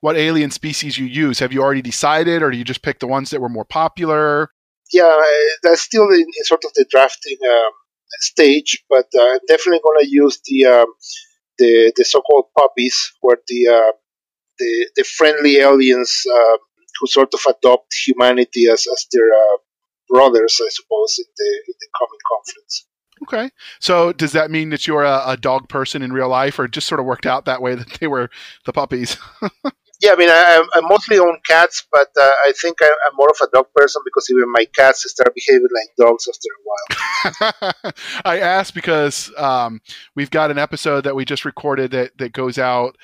what alien species you use? Have you already decided, or do you just pick the ones that were more popular? Yeah, that's still in, in sort of the drafting um, stage, but uh, I'm definitely going to use the um, the the so-called puppies, where the uh, the the friendly aliens uh, who sort of adopt humanity as as their uh, brothers, I suppose, in the in the coming conflicts. Okay. So, does that mean that you're a, a dog person in real life, or just sort of worked out that way that they were the puppies? (laughs) Yeah, I mean, I, I mostly own cats, but uh, I think I, I'm more of a dog person because even my cats start behaving like dogs after a while. (laughs) I asked because um, we've got an episode that we just recorded that, that goes out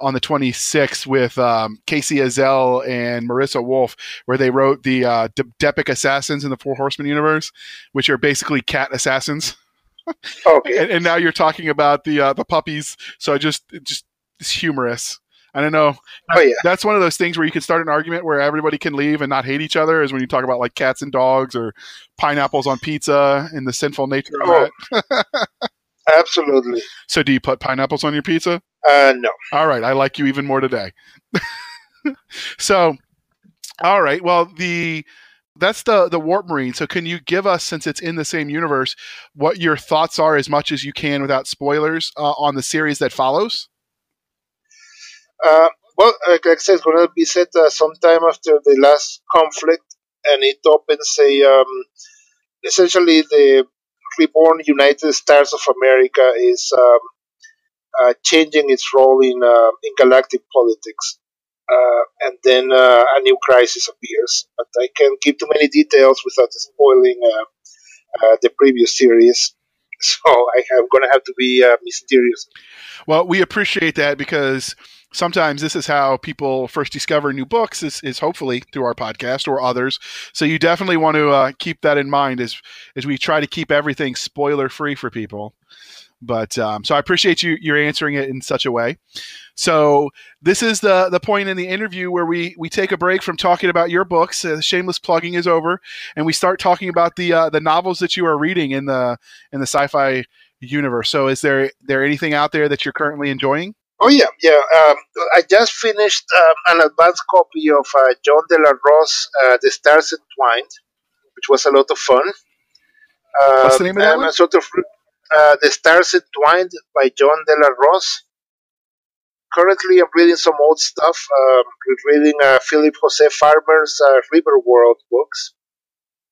on the 26th with um, Kacey Ezell and Marisa Wolf, where they wrote the uh, De- Depik Assassins in the Four Horsemen universe, which are basically cat assassins. Okay. (laughs) and, and now you're talking about the uh, the puppies. So I just just it's humorous. I don't know. Oh yeah. That's one of those things where you can start an argument where everybody can leave and not hate each other. Is when you talk about like cats and dogs or pineapples on pizza and the sinful nature of Oh. that. (laughs) Absolutely. So do you put pineapples on your pizza? Uh, no. All right, I like you even more today. (laughs) so, all right, well the that's the the warp marine. So can you give us, since it's in the same universe, what your thoughts are as much as you can without spoilers uh, on the series that follows? Uh, well, like I said, it's going to be set uh, sometime after the last conflict, and it opens a um, essentially the reborn United Stars of America is um, uh, changing its role in uh, in galactic politics, uh, and then uh, a new crisis appears. But I can't give too many details without spoiling uh, the previous series. (laughs) So I am going to have to be mysterious. Well, we appreciate that because sometimes this is how people first discover new books is, is hopefully through our podcast or others. So you definitely want to uh, keep that in mind as as we try to keep everything spoiler free for people. But um, so I appreciate you you're answering it in such a way. So this is the the point in the interview where we we take a break from talking about your books. Uh, shameless plugging is over, and we start talking about the uh, the novels that you are reading in the in the sci-fi universe. So is there there anything out there that you're currently enjoying? Oh yeah, yeah. Um, I just finished um, an advanced copy of uh, Jon Del Arroz, uh, "The Stars Entwined," which was a lot of fun. Uh, What's the name of that I'm one? a sort of uh, "The Stars Entwined" by John De La Rose. Currently, I'm reading some old stuff. Um, reading uh, Philip Jose Farmer's uh, Riverworld books.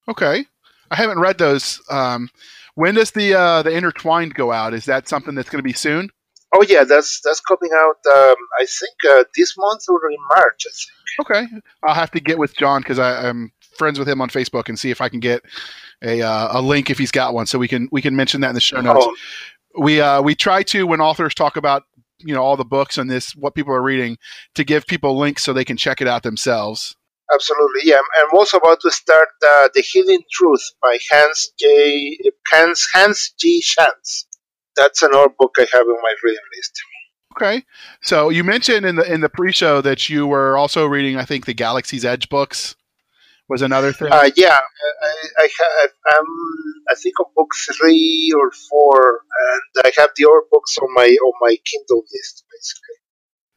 Okay, I haven't read those. Um, when does the uh, the intertwined go out? Is that something that's going to be soon? Oh yeah, that's that's coming out. Um, I think uh, this month or in March. I think. Okay, I'll have to get with John because I'm friends with him on Facebook and see if I can get a uh, a link if he's got one, so we can we can mention that in the show notes. Oh, We uh, we try to when authors talk about you know all the books and this what people are reading to give people links so they can check it out themselves. Absolutely, yeah. And I'm also about to start uh, the Hidden Truth by Hans J. Hans Hans G. Schantz. That's another book I have in my reading list. Okay, so you mentioned in the in the pre-show that you were also reading, I think, the Galaxy's Edge books was another thing. Uh, yeah, I, I have. Um, I think on book three or four, and I have the other books on my on my Kindle list, basically.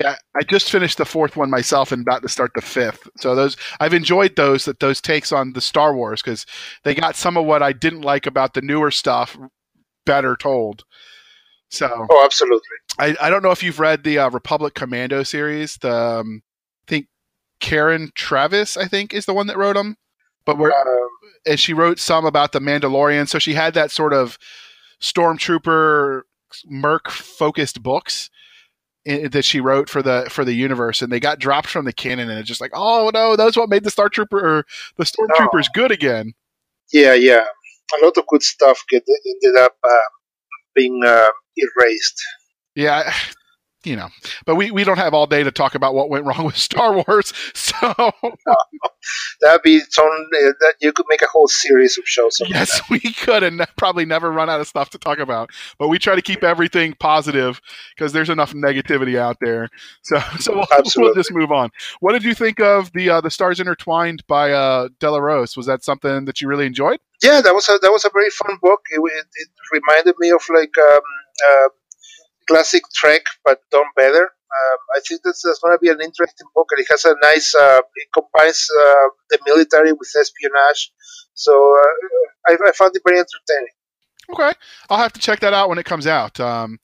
Yeah, I just finished the fourth one myself and about to start the fifth. So those I've enjoyed those that those takes on the Star Wars because they got some of what I didn't like about the newer stuff better told. So Oh, absolutely. I, I don't know if you've read the uh, Republic Commando series. The um, I think Karen Traviss I think is the one that wrote them, but where Um, and she wrote some about the Mandalorian. So she had that sort of stormtrooper merc focused books i that she wrote for the for the universe, and they got dropped from the canon. And it's just like, oh no, that's what made the Star Trooper or the stormtroopers good again. yeah, yeah. A lot of good stuff get, ended up uh, being uh, erased. Yeah. You know, but we, we don't have all day to talk about what went wrong (laughs) with Star Wars. So (laughs) That'd be some. Uh, that you could make a whole series of shows. On yes, (laughs) we could and probably never run out of stuff to talk about. But we try to keep everything positive because there's enough negativity out there. So so we'll, we'll just move on. What did you think of the uh, the Stars Intertwined by uh, Del Arroz? Was that something that you really enjoyed? yeah, that was a that was a very fun book. It, it, it reminded me of like um, uh, classic Trek, but done better. Um, I think that's, that's going to be an interesting book, and it has a nice. Uh, it combines uh, the military with espionage, so uh, I, I found it very entertaining. Okay, I'll have to check that out when it comes out. Um,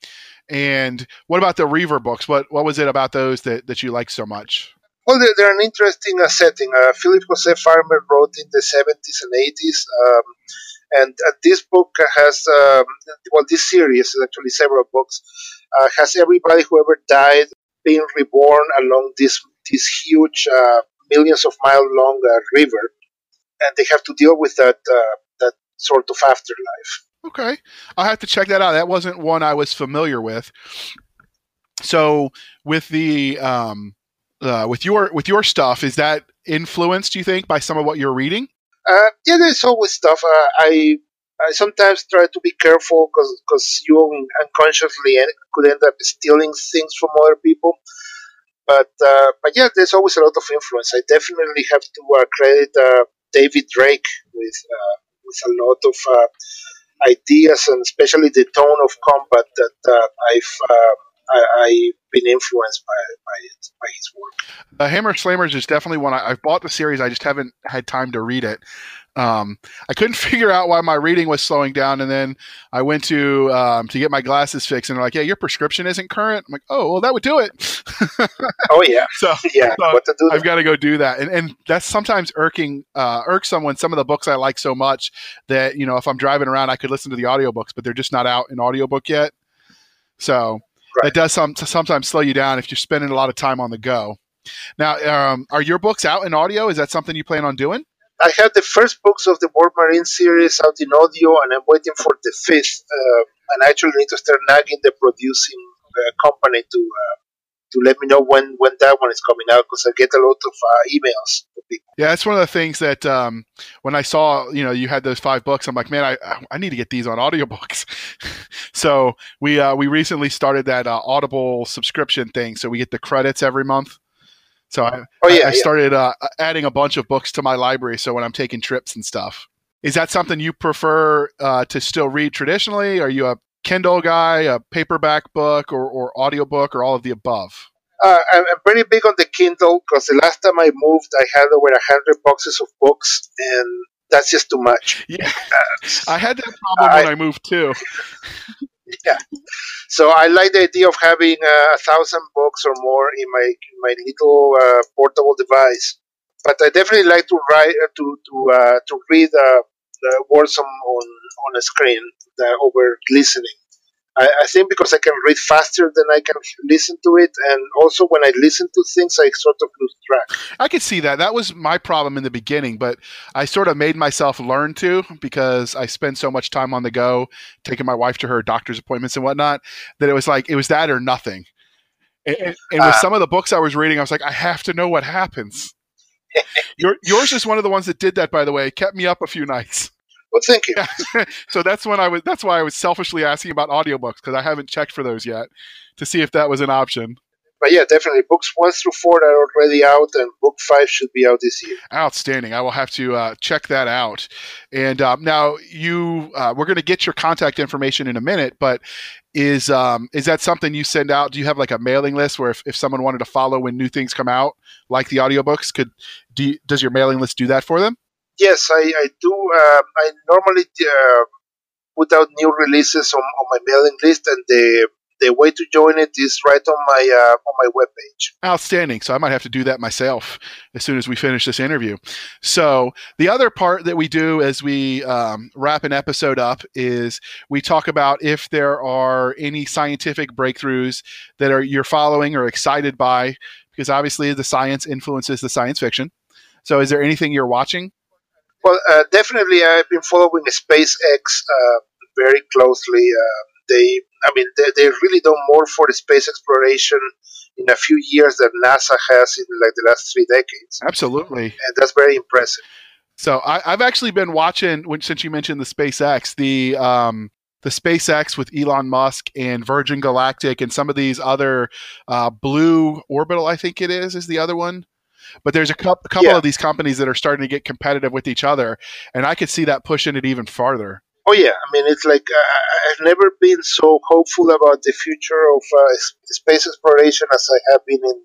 and what about the Reaver books? What what was it about those that, that you liked so much? Well, they're, they're an interesting uh, setting. Uh, Philip Jose Farmer wrote in the 70s and 80s. Um, and uh, this book has, um, well, this series is actually several books, uh, has everybody who ever died been reborn along this this huge, uh, millions of mile long uh, river, and they have to deal with that uh, that sort of afterlife. Okay, I'll have to check that out. That wasn't one I was familiar with. So with the um, uh, with your with your stuff, is that influenced? Do you think by some of what you're reading? Uh, yeah, there's always stuff. Uh, I I sometimes try to be careful because you unconsciously could end up stealing things from other people. But uh, but yeah, there's always a lot of influence. I definitely have to uh, credit uh, David Drake with uh, with a lot of uh, ideas and especially the tone of combat that uh, I've I, have been influenced by by, it, by his work. Uh, Hammer's Slammers is definitely one I, have bought the series. I just haven't had time to read it. Um, I couldn't (laughs) figure out why my reading was slowing down, and then I went to um, to get my glasses fixed, and they're like, "Yeah, your prescription isn't current." I'm like, "Oh, well, that would do it." (laughs) oh yeah, so (laughs) yeah, so I've got to go do that, and and that's sometimes irking uh, irksome when some of the books I like so much that you know if I'm driving around I could listen to the audiobooks, but they're just not out in audiobook yet. So right. that does some sometimes slow you down if you're spending a lot of time on the go. Now, um, are your books out in audio? Is that something you plan on doing? I have the first books of the Warp Marine series out in audio, and I'm waiting for the fifth. Uh, and I actually need to start nagging the producing uh, company to uh, to let me know when when that one is coming out because I get a lot of uh, emails. Yeah, that's one of the things that um, when I saw you know you had those five books, I'm like, man, I I need to get these on audiobooks. (laughs) so we uh, we recently started that uh, Audible subscription thing, so we get the credits every month. So I, oh, yeah, I, I started uh, adding a bunch of books to my library. So when I'm taking trips and stuff, is that something you prefer uh, to still read traditionally? Are you a Kindle guy, a paperback book, or, or audiobook, or all of the above? Uh, I'm pretty big on the Kindle because the last time I moved, I had over a hundred boxes of books, and that's just too much. Yeah, uh, (laughs) I had that problem I, when I moved too. (laughs) yeah, so I like the idea of having uh, a thousand books or more in my in my little uh, portable device. But I definitely like to write uh, to to uh, to read uh, the words on on, on a screen over listening. I, I, think because I can read faster than I can listen to it, and also when I listen to things, I sort of lose track. I could see that. That was my problem in the beginning, but I sort of made myself learn to because I spend so much time on the go, taking my wife to her doctor's appointments and whatnot, that it was like it was that or nothing. And, and, with uh, some of the books I was reading, I was like, I have to know what happens. (laughs) Your, yours is one of the ones that did that, by the way. It kept me up a few nights. Well, thank you. (laughs) so that's when I was. That's why I was selfishly asking about audiobooks because I haven't checked for those yet to see if that was an option. But yeah, definitely. Books one through four are already out, and book five should be out this year. Outstanding. I will have to uh, check that out. And um, now you, uh, we're going to get your contact information in a minute, but is um, is that something you send out? Do you have like a mailing list where if, if someone wanted to follow when new things come out, like the audiobooks, could do you, does your mailing list do that for them? Yes, I, I do. Uh, I normally uh, put out new releases on, on my mailing list, and the the way to join it is right on my uh, on my webpage. Outstanding. So I might have to do that myself as soon as we finish this interview. So the other part that we do as we um, wrap an episode up is we talk about if there are any scientific breakthroughs that are you're following or excited by, because obviously the science influences the science fiction. So is there anything you're watching well, uh, definitely, I've been following SpaceX uh, very closely. Uh, they, I mean, they, they really done more for the space exploration in a few years than NASA has in like the last three decades. Absolutely, and that's very impressive. So I, have actually been watching, when, since you mentioned the SpaceX, the um, the SpaceX with Elon Musk and Virgin Galactic and some of these other uh, Blue Orbital, I think it is, is the other one. But there's a couple, a couple yeah. of these companies that are starting to get competitive with each other, and I could see that pushing it even farther. Oh yeah, I mean it's like uh, I've never been so hopeful about the future of uh, space exploration as I have been in,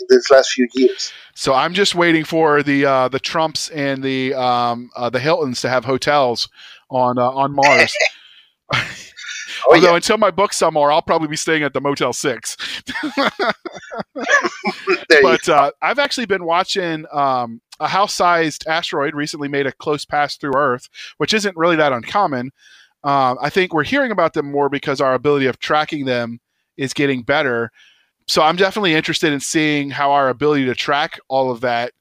in these last few years. So I'm just waiting for the uh, the Trumps and the um, uh, the Hiltons to have hotels on uh, on Mars. (laughs) Oh, Although yeah. until my book some more, I'll probably be staying at the Motel Six. (laughs) but uh, I've actually been watching um, a house-sized asteroid recently made a close pass through Earth, which isn't really that uncommon. Uh, I think we're hearing about them more because our ability of tracking them is getting better. So I'm definitely interested in seeing how our ability to track all of that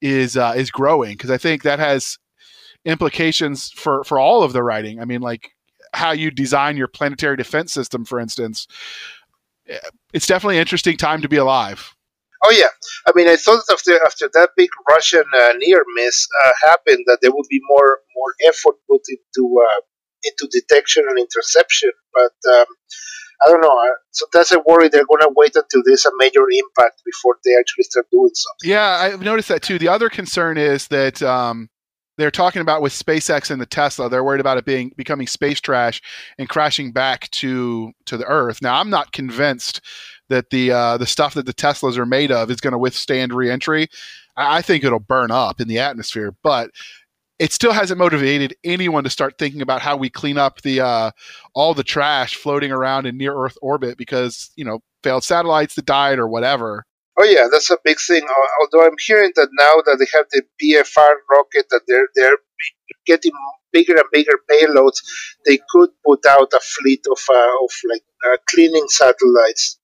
is uh, is growing because I think that has implications for for all of the writing. I mean, like how you design your planetary defense system, for instance. It's definitely an interesting time to be alive. Oh yeah, I mean, I thought after after that big Russian uh, near miss uh, happened that there would be more more effort put into uh, into detection and interception. But um, I don't know. So that's a worry. They're going to wait until there's a major impact before they actually start doing something. Yeah, I've noticed that too. The other concern is that um, they're talking about with SpaceX and the Tesla. They're worried about it being becoming space trash and crashing back to to the Earth. Now, I'm not convinced that the uh, the stuff that the Teslas are made of is going to withstand reentry. I, I think it'll burn up in the atmosphere, but it still hasn't motivated anyone to start thinking about how we clean up the uh, all the trash floating around in near Earth orbit because you know failed satellites that died or whatever. Oh yeah, that's a big thing. Although I'm hearing that now that they have the BFR rocket, that they're they're getting bigger and bigger payloads, they could put out a fleet of uh, of like uh, cleaning satellites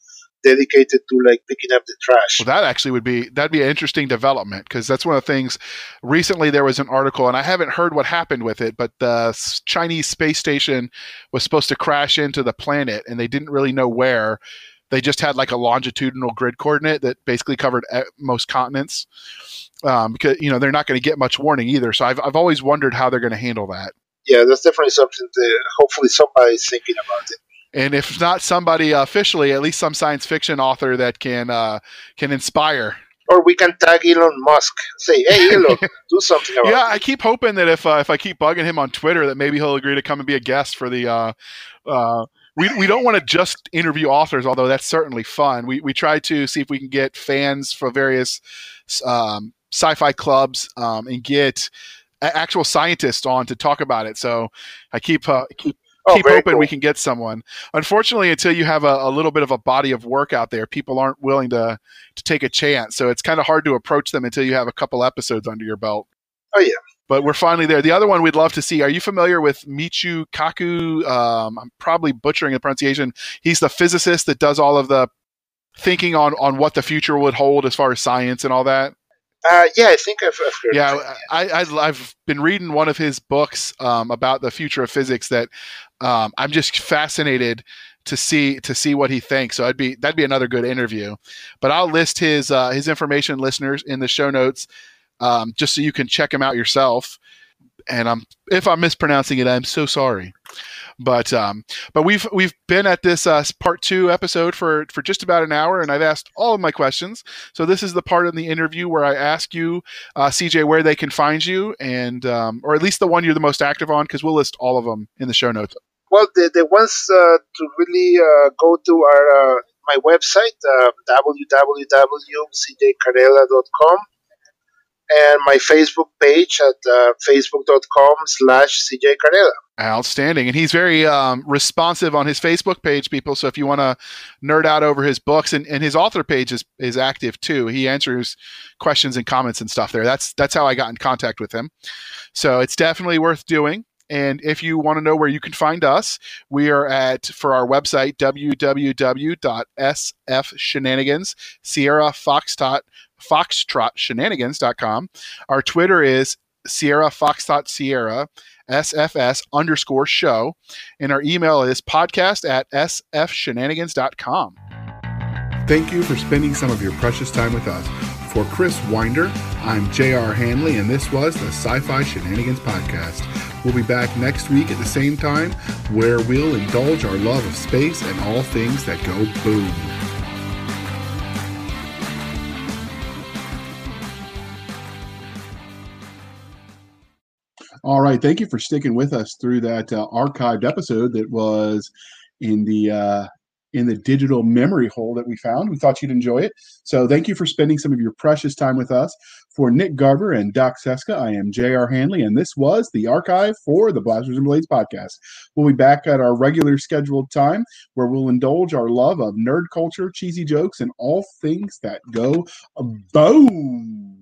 dedicated to like picking up the trash. Well, that actually would be that'd be an interesting development because that's one of the things. Recently, there was an article, and I haven't heard what happened with it, but the Chinese space station was supposed to crash into the planet, and they didn't really know where. They just had like a longitudinal grid coordinate that basically covered most continents. Um, because you know they're not going to get much warning either. So I've I've always wondered how they're going to handle that. Yeah, that's definitely something that hopefully somebody's thinking about it and if not somebody officially, at least some science fiction author that can uh, can inspire. Or we can tag Elon Musk. Say, hey, (laughs) Elon, do something about yeah, it. I keep hoping that if uh, if I keep bugging him on Twitter, that maybe he'll agree to come and be a guest for the. Uh, uh, we, we don't want to just interview authors, although that's certainly fun. We we try to see if we can get fans for various um, sci-fi clubs um, and get actual scientists on to talk about it. So I keep uh, keep oh, keep hoping cool. we can get someone. Unfortunately, until you have a, a, little bit of a body of work out there, people aren't willing to to take a chance. So it's kind of hard to approach them until you have a couple episodes under your belt. Oh yeah. But we're finally there. The other one we'd love to see. Are you familiar with Michio Kaku? Um, I'm probably butchering the pronunciation. He's the physicist that does all of the thinking on on what the future would hold as far as science and all that. Uh, yeah, I think I've, I've heard. Yeah, I, I, have been reading one of his books um, about the future of physics that um, I'm just fascinated to see to see what he thinks. So I'd be that'd be another good interview. But I'll list his uh, his information, listeners, in the show notes, um, just so you can check him out yourself. And I'm if I'm mispronouncing it, I'm so sorry. But um, but we've we've been at this uh, part two episode for for just about an hour, and I've asked all of my questions. So this is the part in the interview where I ask you, uh, CJ, where they can find you, and um, or at least the one you're the most active on, because we'll list all of them in the show notes. Well, the the ones uh, to really uh, go to are uh, my website uh, www.cjcarella.com and my Facebook page at uh, facebook.com slash CJ Carella. Outstanding. And he's very um, responsive on his Facebook page, people. So if you want to nerd out over his books and, and his author page is, is active too. He answers questions and comments and stuff there. That's that's how I got in contact with him. So it's definitely worth doing. And if you want to know where you can find us, we are at for our website www.sfshenanigans Sierra Foxtrot foxtrotshenanigans.com. Our Twitter is Sierra Foxtrot Sierra SFS underscore show. And our email is podcast at sfshenanigans.com. Thank you for spending some of your precious time with us. For Chris Winder, I'm J.R. Hanley, and this was the Sci Fi Shenanigans Podcast. We'll be back next week at the same time where we'll indulge our love of space and all things that go boom. All right. Thank you for sticking with us through that uh, archived episode that was in the uh, in the digital memory hole that we found. We thought you'd enjoy it. So thank you for spending some of your precious time with us. For Nick Garber and Doc Seska, I am J.R. Hanley, and this was the archive for the Blasters and Blades podcast. We'll be back at our regular scheduled time where we'll indulge our love of nerd culture, cheesy jokes, and all things that go boom.